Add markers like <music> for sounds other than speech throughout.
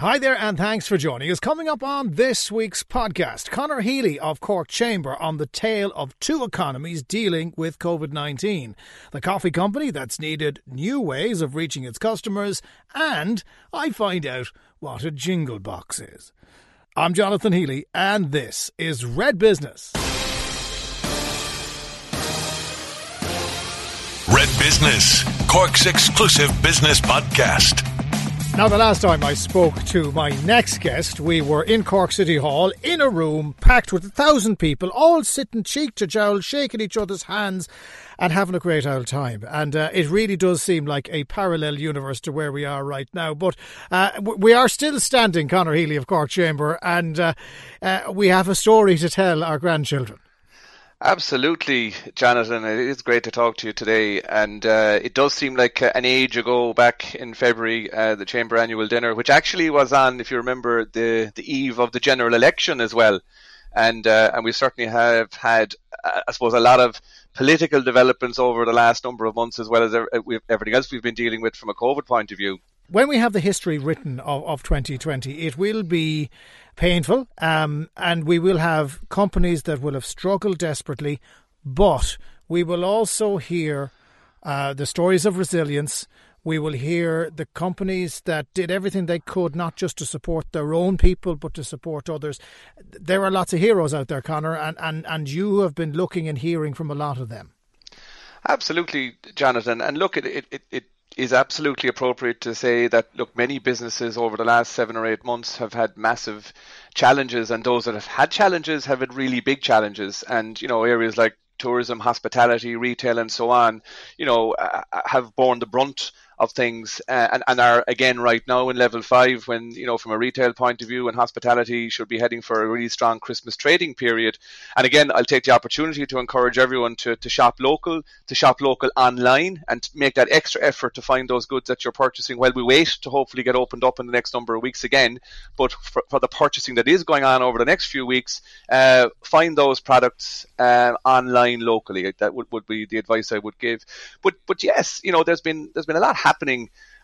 Hi there, and thanks for joining us. Coming up on this week's podcast, Conor Healy of Cork Chamber on the tale of two economies dealing with COVID 19. The coffee company that's needed new ways of reaching its customers, and I find out what a jingle box is. I'm Jonathan Healy, and this is Red Business. Red Business, Cork's exclusive business podcast. Now, the last time I spoke to my next guest, we were in Cork City Hall in a room packed with a thousand people, all sitting cheek to jowl, shaking each other's hands and having a great old time. And uh, it really does seem like a parallel universe to where we are right now. But uh, we are still standing, Conor Healy of Cork Chamber, and uh, uh, we have a story to tell our grandchildren. Absolutely, Jonathan. It is great to talk to you today. And uh, it does seem like uh, an age ago, back in February, uh, the Chamber annual dinner, which actually was on, if you remember, the, the eve of the general election as well. And uh, and we certainly have had, uh, I suppose, a lot of political developments over the last number of months, as well as everything else we've been dealing with from a COVID point of view when we have the history written of, of 2020, it will be painful, um, and we will have companies that will have struggled desperately, but we will also hear uh, the stories of resilience. We will hear the companies that did everything they could, not just to support their own people, but to support others. There are lots of heroes out there, Conor, and, and, and you have been looking and hearing from a lot of them. Absolutely, Jonathan. And look, it, it, it is absolutely appropriate to say that look, many businesses over the last seven or eight months have had massive challenges, and those that have had challenges have had really big challenges. And you know, areas like tourism, hospitality, retail, and so on, you know, uh, have borne the brunt of things uh, and, and are again right now in level five when you know from a retail point of view and hospitality should be heading for a really strong Christmas trading period. And again I'll take the opportunity to encourage everyone to, to shop local to shop local online and make that extra effort to find those goods that you're purchasing while we wait to hopefully get opened up in the next number of weeks again. But for, for the purchasing that is going on over the next few weeks uh, find those products uh, online locally. That would, would be the advice I would give. But but yes you know there's been there's been a lot happening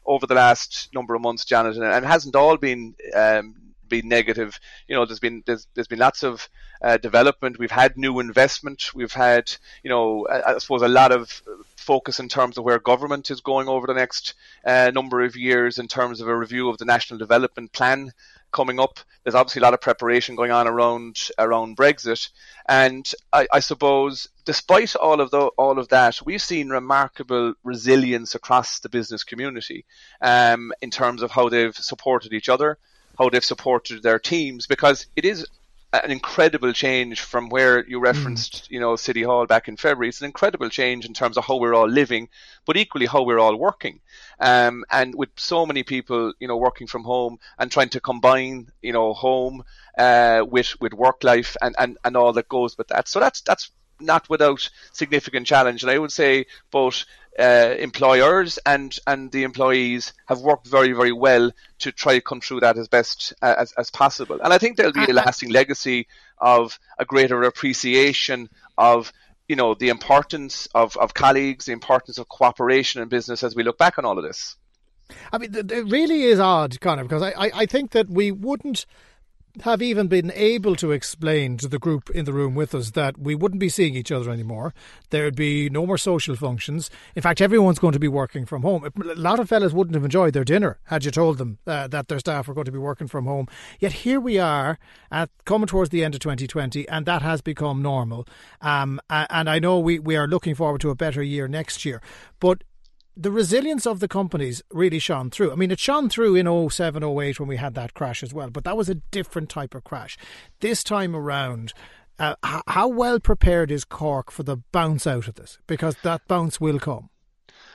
over the last number of months, Janet, and it hasn't all been um, been negative. You know, there's been there's, there's been lots of uh, development. We've had new investment. We've had, you know, I, I, suppose a lot of focus in terms of where government is going over the next uh, number of years in terms of a review of the national development plan coming up. There's obviously a lot of preparation going on around around Brexit, and I, I suppose despite all of the, all of that, we've seen remarkable resilience across the business community um, in terms of how they've supported each other, how they've supported their teams, because it is an incredible change from where you referenced, mm. you know, City Hall back in February. It's an incredible change in terms of how we're all living, but equally how we're all working. Um, and with so many people, you know, working from home and trying to combine, you know, home uh, with with work life and, and, and all that goes with that. So that's that's not without significant challenge. And I would say both uh, employers and and the employees have worked very very well to try to come through that as best uh, as, as possible. And I think there'll be a uh, lasting legacy of a greater appreciation of you know the importance of, of colleagues, the importance of cooperation in business as we look back on all of this. I mean, it really is odd, Conor, because I, I, I think that we wouldn't have even been able to explain to the group in the room with us that we wouldn't be seeing each other anymore. There'd be no more social functions. In fact, everyone's going to be working from home. A lot of fellas wouldn't have enjoyed their dinner had you told them uh, that their staff were going to be working from home. Yet here we are at coming towards the end of 2020, and that has become normal. Um, and I know we, we are looking forward to a better year next year. But the resilience of the companies really shone through. I mean, it shone through in 07, 08 when we had that crash as well, but that was a different type of crash. This time around, uh, how well prepared is Cork for the bounce out of this? Because that bounce will come.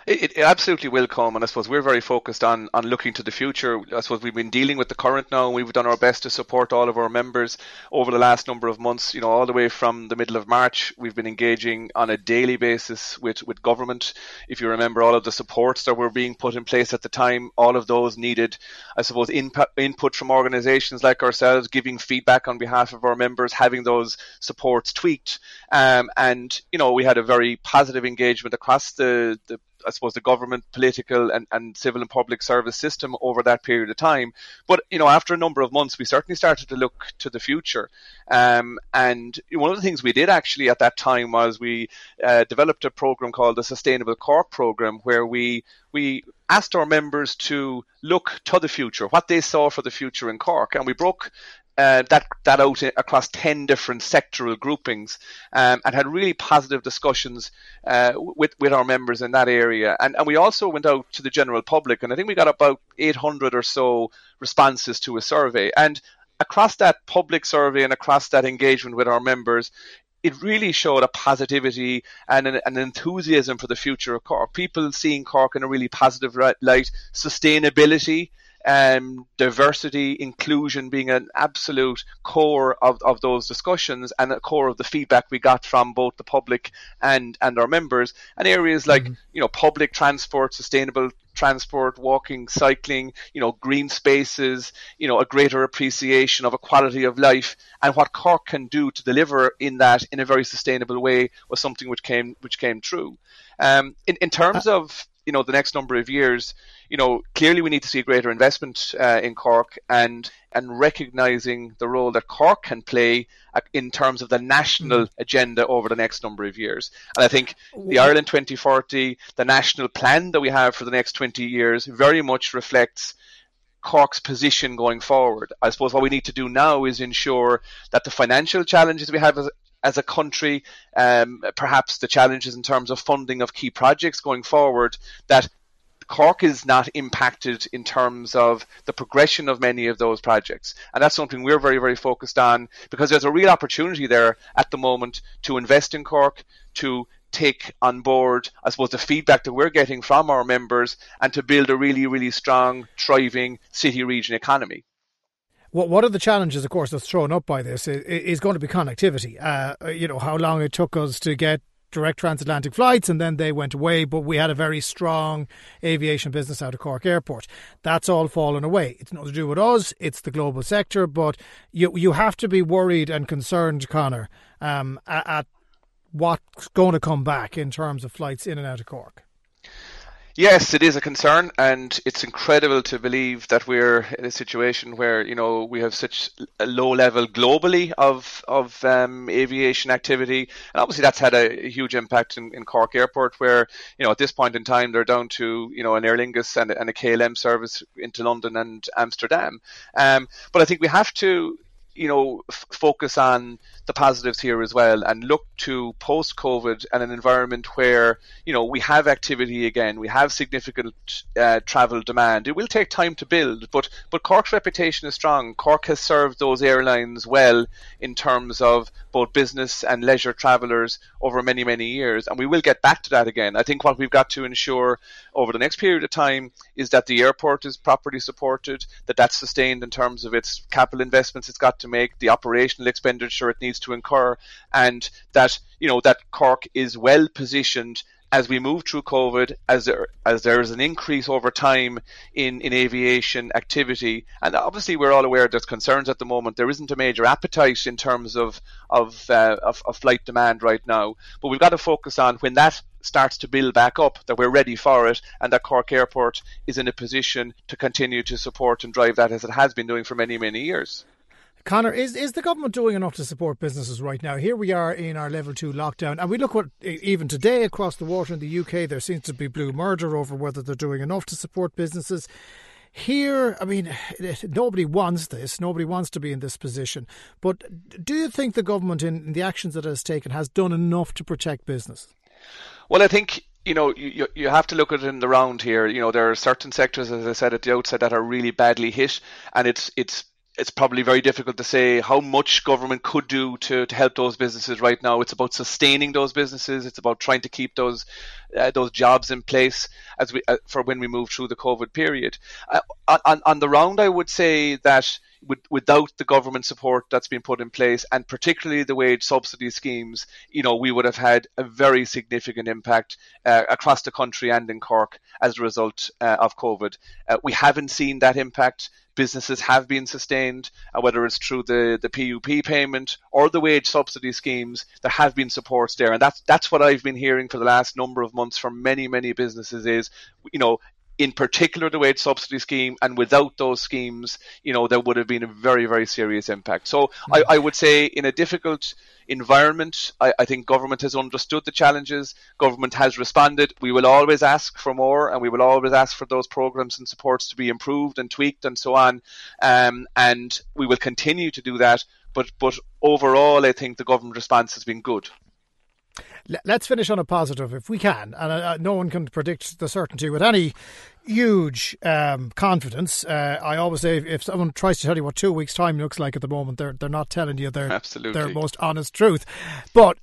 It, it, absolutely will come, and I suppose we're very focused on on looking to the future. I suppose we've been dealing with the current now, and we've done our best to support all of our members over the last number of months. You know, all the way from the middle of March, we've been engaging on a daily basis with with government. If you remember, all of the supports that were being put in place at the time, all of those needed, I suppose, input input from organisations like ourselves, giving feedback on behalf of our members, having those supports tweaked, um, and you know, we had a very positive engagement across the the I suppose, the government, political, and, and civil and public service system over that period of time. But you know, after a number of months, we certainly started to look to the future. Um, and one of the things we did actually at that time was we uh, developed a program called the Sustainable Cork program, where we we asked our members to look to the future, what they saw for the future in Cork, and we broke uh, that that out across ten different sectoral groupings, um, and had really positive discussions uh, with with our members in that area. And and we also went out to the general public, and I think we got about 800 or so responses to a survey. And across that public survey and across that engagement with our members, it really showed a positivity and an, an, enthusiasm for the future of Cork. People seeing Cork in a really positive light, sustainability um, diversity, inclusion being an absolute core of, of those discussions and a core of the feedback we got from both the public and, and our members. And areas like, mm-hmm. you know, public transport, sustainable transport, walking, cycling, you know, green spaces, you know, a greater appreciation of a quality of life and what Cork can do to deliver in that in a very sustainable way was something which came which came true. Um, in, in terms uh, of you know the next number of years, you know clearly we need to see a greater investment uh, in Cork and and recognizing the role that Cork can play uh, in terms of the national mm. agenda over the next number of years. And I think the Ireland 2040, the national plan that we have for the next 20 years, very much reflects. Cork's position going forward. I suppose what we need to do now is ensure that the financial challenges we have as, as a country, um, perhaps the challenges in terms of funding of key projects going forward, that Cork is not impacted in terms of the progression of many of those projects. And that's something we're very, very focused on because there's a real opportunity there at the moment to invest in Cork, to take on board, I suppose, the feedback that we're getting from our members and to build a really, really strong, thriving city region economy. What what are the challenges, of course, that's thrown up by this is, is going to be connectivity. Uh, you know how long it took us to get direct transatlantic flights, and then they went away. But we had a very strong aviation business out of Cork Airport. That's all fallen away. It's not to do with us; it's the global sector. But you you have to be worried and concerned, Conor, um, at, at what's going to come back in terms of flights in and out of Cork. Yes, it is a concern, and it's incredible to believe that we're in a situation where you know we have such a low level globally of of um, aviation activity, and obviously that's had a, huge impact in, in, Cork Airport, where you know at this point in time they're down to you know an Aer Lingus and, and a KLM service into London and Amsterdam. Um, but I think we have to you know, f- focus on the positives here as well and look to post COVID and an environment where, you know, we have activity again, we have significant uh, travel demand. It will take time to build, but, but Cork's reputation is strong. Cork has served those airlines well in terms of both business and leisure travellers over many, many years. And we will get back to that again. I think what we've got to ensure over the next period of time is that the airport is properly supported, that that's sustained in terms of its capital investments it's got to make, the operational expenditure it needs to incur, and that you know that Cork is well positioned as we move through COVID, as there as there is an increase over time in, in aviation activity, and obviously we're all aware there's concerns at the moment. There isn't a major appetite in terms of of, uh, of, of flight demand right now, but we've got to focus on when that starts to build back up that we're ready for it, and that Cork Airport is in a position to continue to support and drive that as it has been doing for many many years. Conor, is is the government doing enough to support businesses right now? Here we are in our level two lockdown, and we look what even today across the water in the UK, there seems to be blue murder over whether they're doing enough to support businesses. Here, I mean, <sighs> nobody wants this. Nobody wants to be in this position. But do you think the government, in, the actions that it has taken, has done enough to protect business? Well, I think you know, you, you have to look at it in the round here. You know, there are certain sectors, as I said at the outset, that are really badly hit, and it's it's it's probably very difficult to say how much government could do to, to help those businesses right now. It's about sustaining those businesses. It's about trying to keep those uh, those jobs in place as we uh, for when we move through the COVID period. Uh, on, on the round, I would say that with, without the government support that's been put in place, and particularly the wage subsidy schemes, you know, we would have had a very significant impact uh, across the country and in Cork as a result uh, of COVID. Uh, we haven't seen that impact businesses have been sustained, whether it's through the, the PUP payment or the wage subsidy schemes, there have been supports there. And that's, that's what I've been hearing for the last number of months months for many, many businesses is, you know, in particular the wage subsidy scheme, and without those schemes, you know, there would have been a very, very serious impact. So mm-hmm. I, I, would say in a difficult environment, I, I, think government has understood the challenges, government has responded. We will always ask for more, and we will always ask for those programs and supports to be improved and tweaked and so on. Um, and we will continue to do that. But, but overall, I think the government response has been good. Let's finish on a positive if we can. And uh, no one can predict the certainty with any huge um, confidence. Uh, I always say if someone tries to tell you what two weeks' time looks like at the moment, they're they're not telling you their Absolutely. their most honest truth. But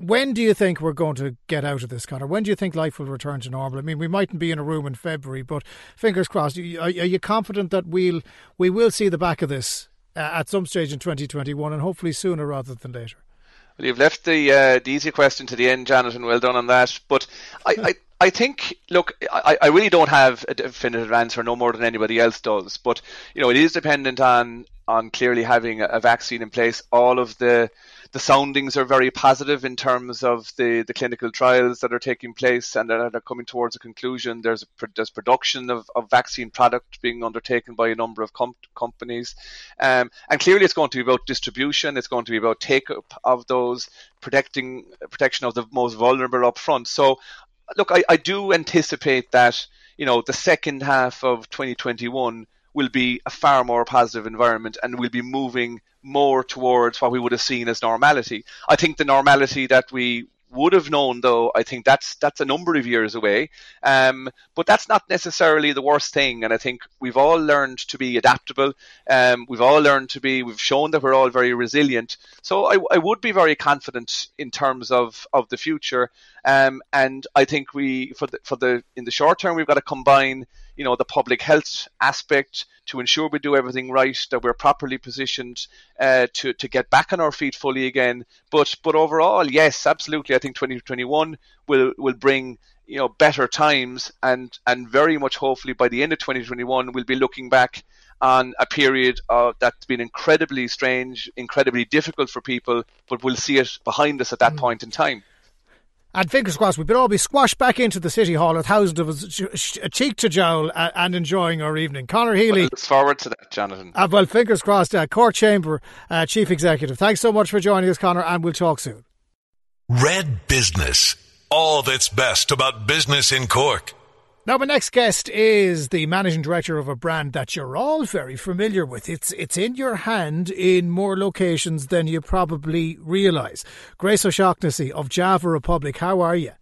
when do you think we're going to get out of this, Conor? When do you think life will return to normal? I mean, we mightn't be in a room in February, but fingers crossed. Are, are you confident that we'll we will see the back of this uh, at some stage in 2021, and hopefully sooner rather than later? Well, you've left the uh, the easy question to the end, Jonathan. Well done on that. But I, I, I think, look, I, I really don't have a definitive answer, no more than anybody else does. But you know, it is dependent on on clearly having a vaccine in place. All of the the soundings are very positive in terms of the, the clinical trials that are taking place and that are coming towards a conclusion. There's a, there's production of, of vaccine product being undertaken by a number of com- companies, um, and clearly it's going to be about distribution. It's going to be about take up of those protecting protection of the most vulnerable up front. So, look, I, I do anticipate that you know the second half of 2021 will be a far more positive environment and we'll be moving more towards what we would have seen as normality. I think the normality that we would have known though i think that's that's a number of years away. Um, but that's not necessarily the worst thing and i think we've all learned to be adaptable. Um, we've all learned to be we've shown that we're all very resilient. So i, I would be very confident in terms of of the future. Um, and i think we for the for the in the short term we've got to combine you know the public health aspect to ensure we do everything right, that we're properly positioned uh, to to get back on our feet fully again. But but overall, yes, absolutely, I think 2021 will will bring you know better times and and very much hopefully by the end of 2021 we'll be looking back on a period uh, that's been incredibly strange, incredibly difficult for people, but we'll see it behind us at that mm. point in time. And fingers crossed, we will all be squashed back into the City Hall with thousands of us cheek to jowl and enjoying our evening. Conor Healy. Well, look forward to that, Jonathan. Uh, well, fingers crossed. Uh, Cork Chamber uh, Chief Executive. Thanks so much for joining us, Connor, and we'll talk soon. Red Business. All that's best about business in Cork. Now, my next guest is the managing director of a brand that you're all very familiar with. It's it's in your hand in more locations than you probably realise. Grace O'Shaughnessy of Java Republic, how are you?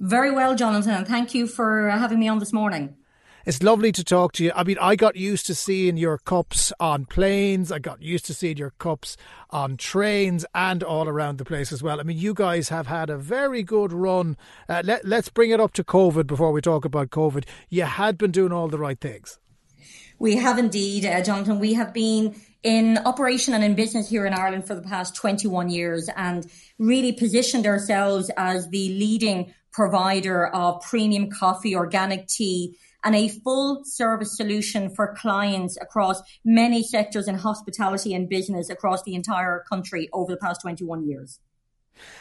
Very well, Jonathan, thank you for having me on this morning. It's lovely to talk to you. I mean, I got used to seeing your cups on planes. I got used to seeing your cups on trains and all around the place as well. I mean, you guys have had a very good run. Uh, let, let's bring it up to COVID before we talk about COVID. You had been doing all the right things. We have indeed, uh, Jonathan. We have been in operation and in business here in Ireland for the past 21 years and really positioned ourselves as the leading provider of premium coffee, organic tea, and a full service solution for clients across many sectors in hospitality and business across the entire country over the past 21 years.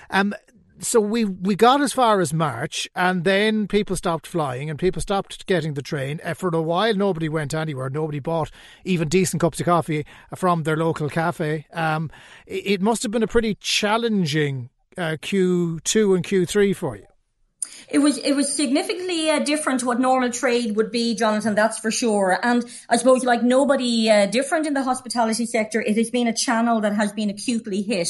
Um, so we we got as far as March, and then people stopped flying, and people stopped getting the train. Uh, for a while, nobody went anywhere. Nobody bought even decent cups of coffee from their local cafe. Um, it, must have been a pretty challenging uh, Q two and Q three for you. It was it was significantly uh, different to what normal trade would be, Jonathan. That's for sure. And I suppose like nobody uh, different in the hospitality sector, it has been a channel that has been acutely hit.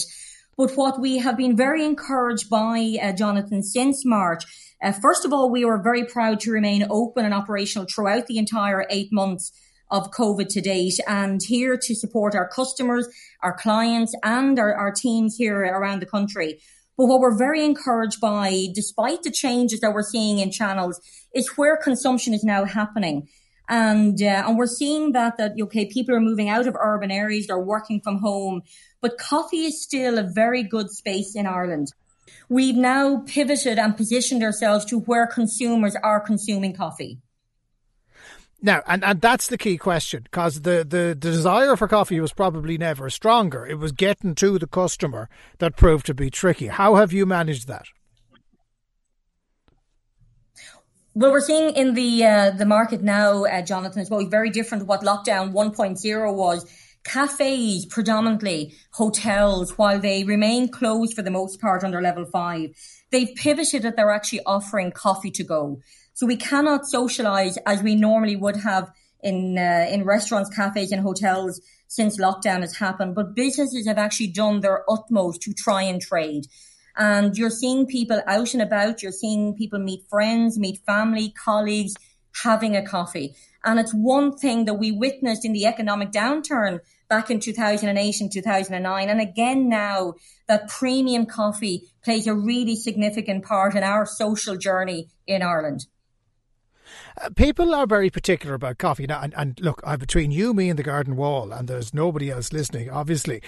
But what we have been very encouraged by, uh, Jonathan, since March, uh, first of all, we were very proud to remain open and operational throughout the entire eight months of COVID to date and here to support our customers, our clients and our, our teams here around the country. But what we're very encouraged by, despite the changes that we're seeing in channels, is where consumption is now happening. And, uh, and we're seeing that, that, okay, people are moving out of urban areas, they're working from home, but coffee is still a very good space in Ireland. We've now pivoted and positioned ourselves to where consumers are consuming coffee. Now, and, and that's the key question because the, the, desire for coffee was probably never stronger. It was getting to the customer that proved to be tricky. How have you managed that? Well, we're seeing in the uh, the market now, uh, Jonathan, is well, very different to what lockdown 1.0 was. Cafes, predominantly hotels, while they remain closed for the most part under level five, they've pivoted that they're actually offering coffee to go. So we cannot socialize as we normally would have in uh, in restaurants, cafes, and hotels since lockdown has happened. But businesses have actually done their utmost to try and trade. And you're seeing people out and about. You're seeing people meet friends, meet family, colleagues, having a coffee. And it's one thing that we witnessed in the economic downturn back in 2008 and 2009. And again now that premium coffee plays a really significant part in our social journey in Ireland. Uh, people are very particular about coffee now, and, and look, uh, between you, me, and the garden wall, and there's nobody else listening. Obviously,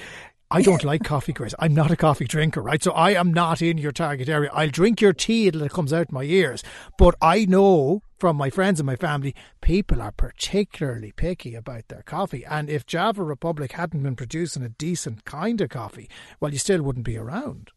I don't <laughs> like coffee, Chris. I'm not a coffee drinker, right? So I am not in your target area. I'll drink your tea until it comes out my ears. But I know from my friends and my family, people are particularly picky about their coffee. And if Java Republic hadn't been producing a decent kind of coffee, well, you still wouldn't be around.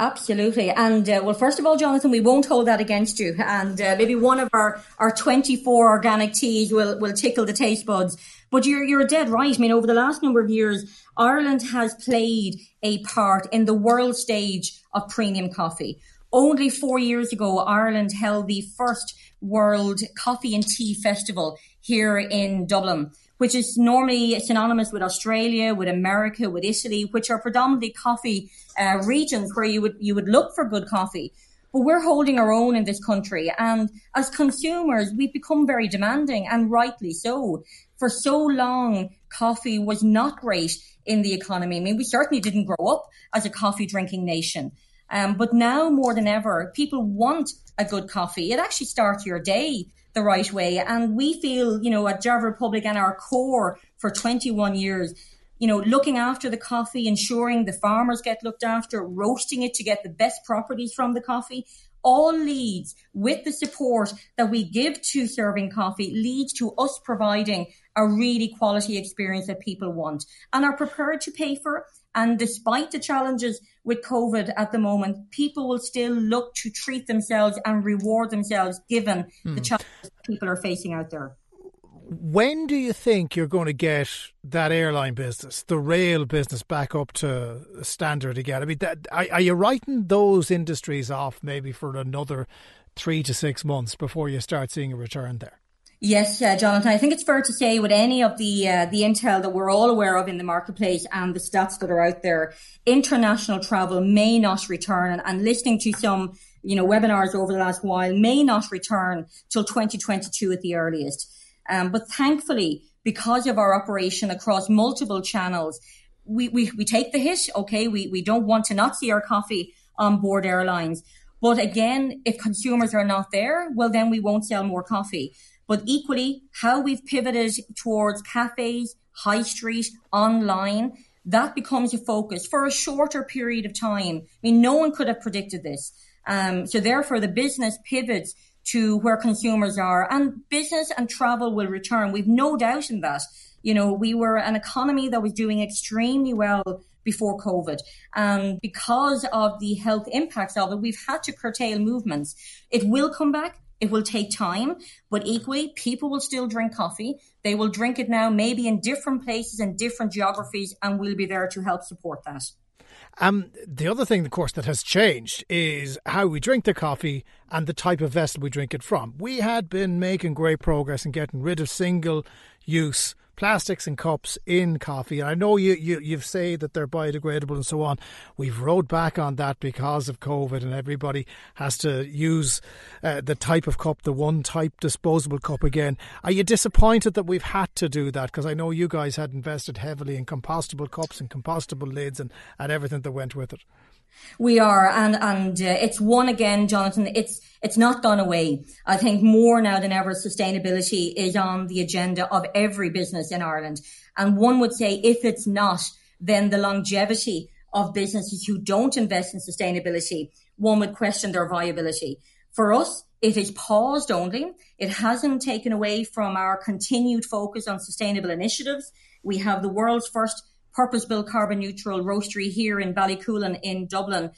Absolutely. And uh, well, first of all, Jonathan, we won't hold that against you. And uh, maybe one of our, our 24 organic teas will, will tickle the taste buds. But you're, you're dead right. I mean, over the last number of years, Ireland has played a part in the world stage of premium coffee. Only four years ago, Ireland held the first World Coffee and Tea Festival here in Dublin which is normally synonymous with Australia, with America, with Italy, which are predominantly coffee uh, regions where you would you would look for good coffee. But we're holding our own in this country, and as consumers, we've become very demanding, and rightly so. For so long, coffee was not great in the economy. I mean, we certainly didn't grow up as a coffee drinking nation. Um, but now more than ever, people want a good coffee. It actually starts your day the right way. And we feel, you know, at Java Republic and our core for 21 years, you know, looking after the coffee, ensuring the farmers get looked after, roasting it to get the best properties from the coffee, all leads with the support that we give to serving coffee leads to us providing a really quality experience that people want and are prepared to pay for. And despite the challenges with COVID at the moment, people will still look to treat themselves and reward themselves given the hmm. challenges people are facing out there. When do you think you're going to get that airline business, the rail business, back up to standard again? I mean, that, are, are you writing those industries off maybe for another three to six months before you start seeing a return there? Yes, uh, Jonathan. I think it's fair to say with any of the uh, the intel that we're all aware of in the marketplace and the stats that are out there, international travel may not return. And, and listening to some you know webinars over the last while may not return till 2022 at the earliest. Um, but thankfully, because of our operation across multiple channels, we, we, we take the hit. Okay, we we don't want to not see our coffee on board airlines. But again, if consumers are not there, well, then we won't sell more coffee. But equally, how we've pivoted towards cafes, high street, online, that becomes a focus for a shorter period of time. I mean, no one could have predicted this. Um, so therefore, the business pivots to where consumers are and business and travel will return. We've no doubt in that. You know, we were an economy that was doing extremely well before COVID. And because of the health impacts of it, we've had to curtail movements. It will come back. It will take time, but equally, people will still drink coffee. They will drink it now, maybe in different places and different geographies, and we'll be there to help support that. Um, the other thing, of course, that has changed is how we drink the coffee and the type of vessel we drink it from. We had been making great progress in getting rid of single use plastics and cups in coffee. And I know you, you, you say that they're biodegradable and so on. We've rode back on that because of COVID and everybody has to use uh, the type of cup, the one type disposable cup again. Are you disappointed that we've had to do that? Because I know you guys had invested heavily in compostable cups and compostable lids and, and everything that went with it. We are, and and uh, it's one again, Jonathan. It's it's not gone away. I think more now than ever, sustainability is on the agenda of every business in Ireland. And one would say, if it's not, then the longevity of businesses who don't invest in sustainability, one would question their viability. For us, it is paused only. It hasn't taken away from our continued focus on sustainable initiatives. We have the world's first purpose-built carbon neutral roastery here in Ballycoolin in Dublin.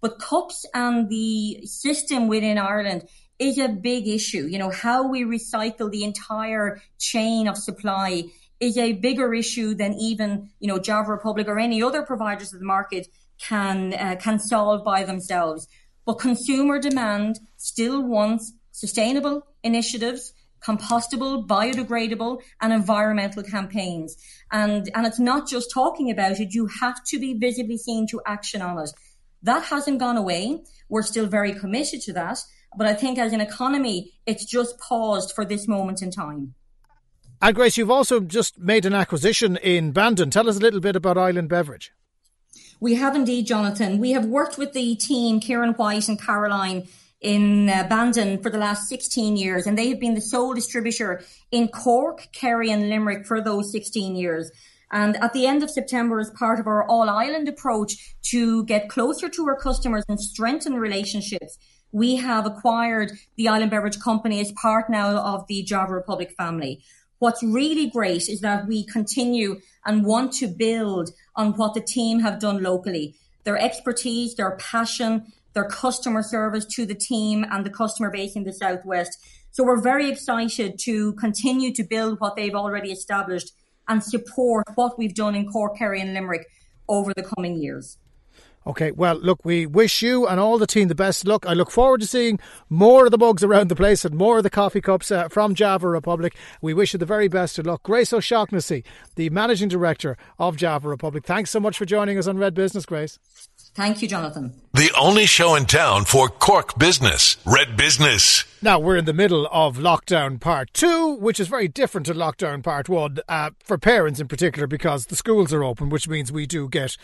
But cups and the system within Ireland is a big issue. You know, how we recycle the entire chain of supply is a bigger issue than even, you know, Java Republic or any other providers of the market can, uh, can solve by themselves. But consumer demand still wants sustainable initiatives, compostable, biodegradable and environmental campaigns. And, and it's not just talking about it. You have to be visibly seen to action on it. That hasn't gone away. We're still very committed to that. But I think as an economy, it's just paused for this moment in time. And Grace, you've also just made an acquisition in Bandon. Tell us a little bit about Island Beverage. We have indeed, Jonathan. We have worked with the team, Kieran White and Caroline, in uh, Bandon for the last 16 years, and they have been the sole distributor in Cork, Kerry, and Limerick for those 16 years. And at the end of September, as part of our all island approach to get closer to our customers and strengthen relationships, we have acquired the Island Beverage Company as part now of the Java Republic family. What's really great is that we continue and want to build on what the team have done locally. Their expertise, their passion, their customer service to the team and the customer base in the Southwest. So we're very excited to continue to build what they've already established and support what we've done in Cork, Kerry and Limerick over the coming years. Okay, well, look, we wish you and all the team the best luck. I look forward to seeing more of the mugs around the place and more of the coffee cups uh, from Java Republic. We wish you the very best of luck. Grace O'Shaughnessy, the Managing Director of Java Republic. Thanks so much for joining us on Red Business, Grace. Thank you, Jonathan. The only show in town for Cork business, Red Business. Now, we're in the middle of lockdown part two, which is very different to lockdown part one uh, for parents in particular because the schools are open, which means we do get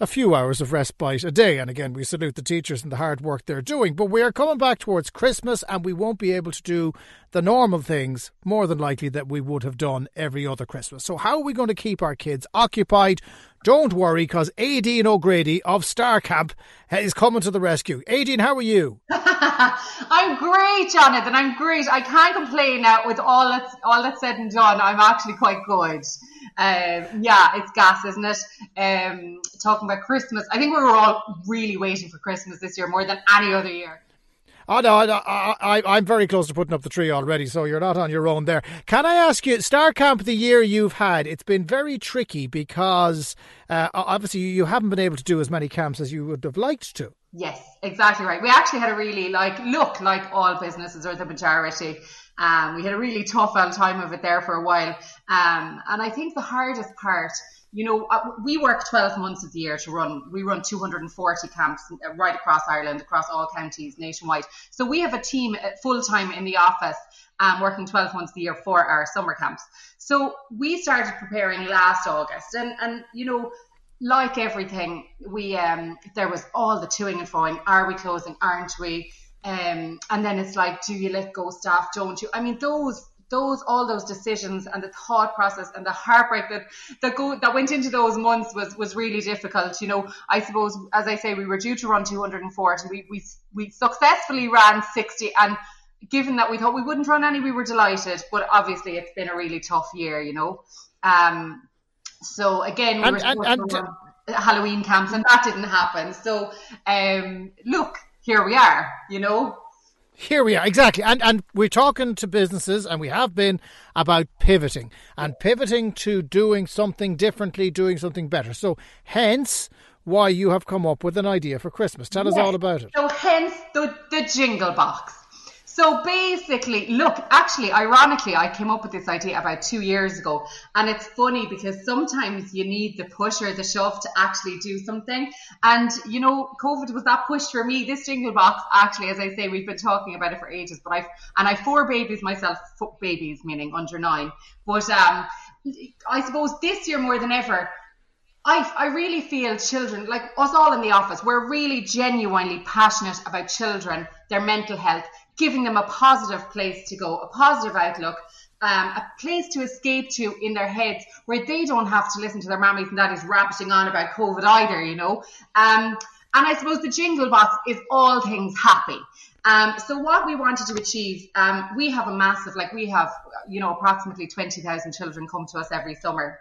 a few hours of respite a day. And again, we salute the teachers and the hard work they're doing. But we are coming back towards Christmas and we won't be able to do the normal things more than likely that we would have done every other Christmas. So, how are we going to keep our kids occupied? Don't worry, because Aideen O'Grady of Starcamp is coming to the rescue. Aideen, how are you? <laughs> I'm great, Jonathan. I'm great. I can't complain now with all that's all that's said and done. I'm actually quite good. Um, yeah, it's gas, isn't it? Um, talking about Christmas, I think we were all really waiting for Christmas this year more than any other year. Oh no, I, I, am very close to putting up the tree already, so you're not on your own there. Can I ask you, Starcamp, the year you've had, it's been very tricky because uh, obviously you haven't been able to do as many camps as you would have liked to. Yes, exactly right. We actually had a really like look like all businesses or the majority. Um, we had a really tough time of it there for a while, um, and I think the hardest part you know, uh, we work 12 months of the year to run, we run 240 camps uh, right across Ireland, across all counties nationwide. So we have a team uh, full time in the office um, working 12 months a year for our summer camps. So we started preparing last August and, and, you know, like everything, we, um, there was all the toing and froing. Are we closing? Aren't we? Um, and then it's like, do you let go staff? Don't you? I mean, those those all those decisions and the thought process and the heartbreak that that go that went into those months was was really difficult. You know, I suppose as I say, we were due to run 240. We we we successfully ran 60, and given that we thought we wouldn't run any, we were delighted. But obviously, it's been a really tough year. You know, um. So again, we and, were and, and, Halloween camps, and that didn't happen. So, um, look, here we are. You know, here we are, exactly. And and we're talking to businesses and we have been about pivoting and pivoting to doing something differently, doing something better. So hence why you have come up with an idea for Christmas. Tell yes. us all about it. So hence the, the jingle box. So basically, look, actually, ironically, I came up with this idea about two years ago. And it's funny because sometimes you need the push or the shove to actually do something. And, you know, COVID was that push for me. This jingle box, actually, as I say, we've been talking about it for ages, but I've, and I've four babies myself, babies, meaning under nine. But, um, I suppose this year more than ever, I, I really feel children, like us all in the office, we're really genuinely passionate about children, their mental health, giving them a positive place to go, a positive outlook, um, a place to escape to in their heads where they don't have to listen to their mummies and daddies rabbiting on about COVID either, you know. Um, and I suppose the jingle box is all things happy. Um, so what we wanted to achieve, um, we have a massive, like we have, you know, approximately 20,000 children come to us every summer.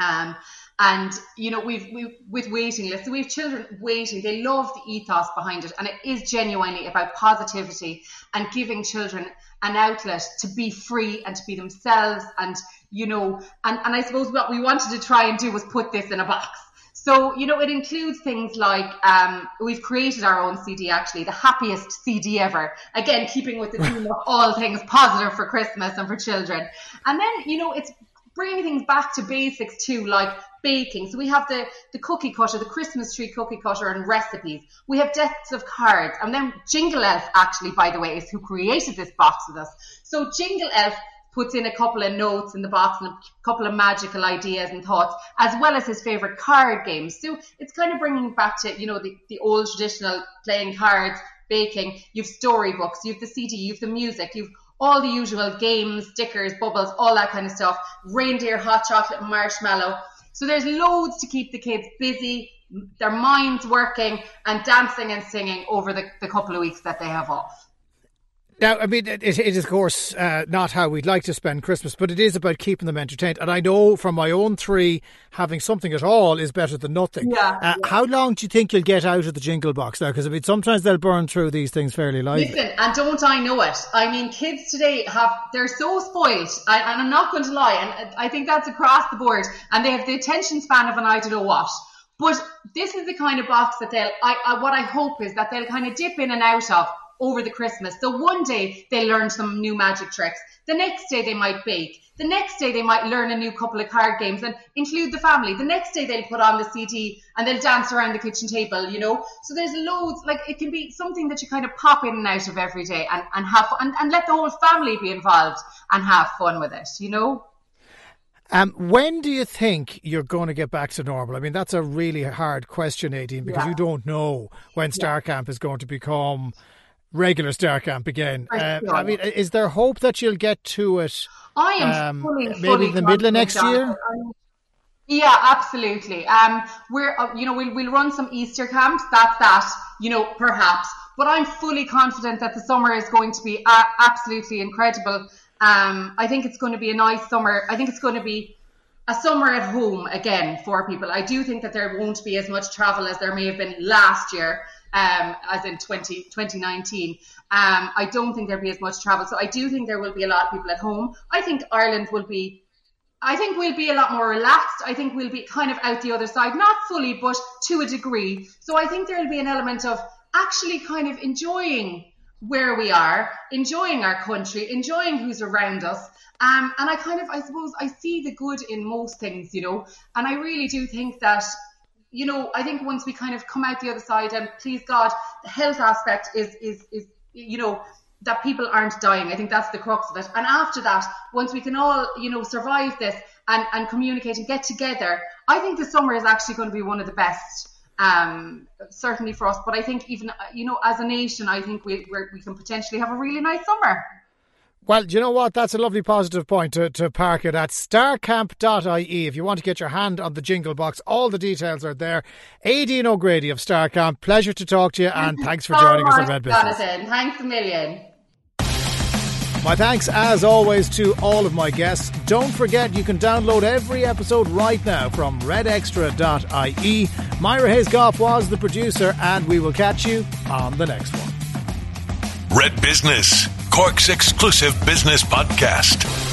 Um, and you know we've we with waiting lists we have children waiting they love the ethos behind it and it is genuinely about positivity and giving children an outlet to be free and to be themselves and you know and, and i suppose what we wanted to try and do was put this in a box so, you know, it includes things like um, we've created our own CD actually, the happiest CD ever. Again, keeping with the theme of <laughs> all things positive for Christmas and for children. And then, you know, it's bringing things back to basics too, like baking. So we have the, the cookie cutter, the Christmas tree cookie cutter and recipes. We have decks of cards. And then Jingle Elf, actually, by the way, is who created this box with us. So Jingle Elf puts in a couple of notes in the box and a couple of magical ideas and thoughts, as well as his favorite card games. So it's kind of bringing back to, you know, the, the old traditional playing cards, baking. You've storybooks, you've the CD, you've the music, you've all the usual games, stickers, bubbles, all that kind of stuff. Reindeer, hot chocolate, marshmallow. So there's loads to keep the kids busy, their minds working, and dancing and singing over the, the couple of weeks that they have off. Now, I mean, it, it is, of course, uh, not how we'd like to spend Christmas, but it is about keeping them entertained. And I know from my own three, having something at all is better than nothing. Yeah, uh, yeah. How long do you think you'll get out of the jingle box now? Because I mean, sometimes they'll burn through these things fairly lively. Listen, and don't I know it? I mean, kids today have, they're so spoiled, and, and I'm not going to lie, and I think that's across the board, and they have the attention span of an I don't know what. But this is the kind of box that they'll, I, I, what I hope is that they'll kind of dip in and out of over the Christmas. So one day they learn some new magic tricks. The next day they might bake. The next day they might learn a new couple of card games and include the family. The next day they'll put on the CD and they'll dance around the kitchen table, you know. So there's loads, like it can be something that you kind of pop in and out of every day and, and have and, and let the whole family be involved and have fun with it, you know. Um, when do you think you're going to get back to normal? I mean, that's a really hard question, Aideen, because Yeah. you don't know when Starcamp is going to become regular Starcamp again. For Uh. I mean, is there hope that you'll get to it? I am Um, fully, maybe fully the middle of next year? I'm- Yeah, absolutely. Um, we're, uh, you know, we'll, we'll run some Easter camps. That's that, you know, perhaps. But I'm fully confident that the summer is going to be uh, absolutely incredible. Um, I think it's going to be a nice summer. I think it's going to be a summer at home again for people. I do think that there won't be as much travel as there may have been last year, um, as in 20, 2019. Um, I don't think there'll be as much travel. So I do think there will be a lot of people at home. I think Ireland will be I think we'll be a lot more relaxed. I think we'll be kind of out the other side, not fully, but to a degree. So I think there'll be an element of actually kind of enjoying where we are, enjoying our country, enjoying who's around us. Um, and I kind of, I suppose, I see the good in most things, you know, and I really do think that, you know, I think once we kind of come out the other side and please God, the health aspect is, is, is, you know, that people aren't dying. I think that's the crux of it. And after that, once we can all, you know, survive this and, and communicate and get together, I think the summer is actually going to be one of the best, um, certainly for us. But I think even, uh, you know, as a nation, I think we, we can potentially have a really nice summer. Well, do you know what? That's a lovely positive point to, to park it at starcamp.ie. If you want to get your hand on the jingle box, all the details are there. Aideen O'Grady of Starcamp, pleasure to talk to you and <laughs> thanks for So joining us oh on much, Red Business. Jonathan. Thanks a million. My thanks, as always, to all of my guests. Don't forget, you can download every episode right now from redextra.ie. Myra Hayes Goff was the producer, and we will catch you on the next one. Red Business, Cork's exclusive business podcast.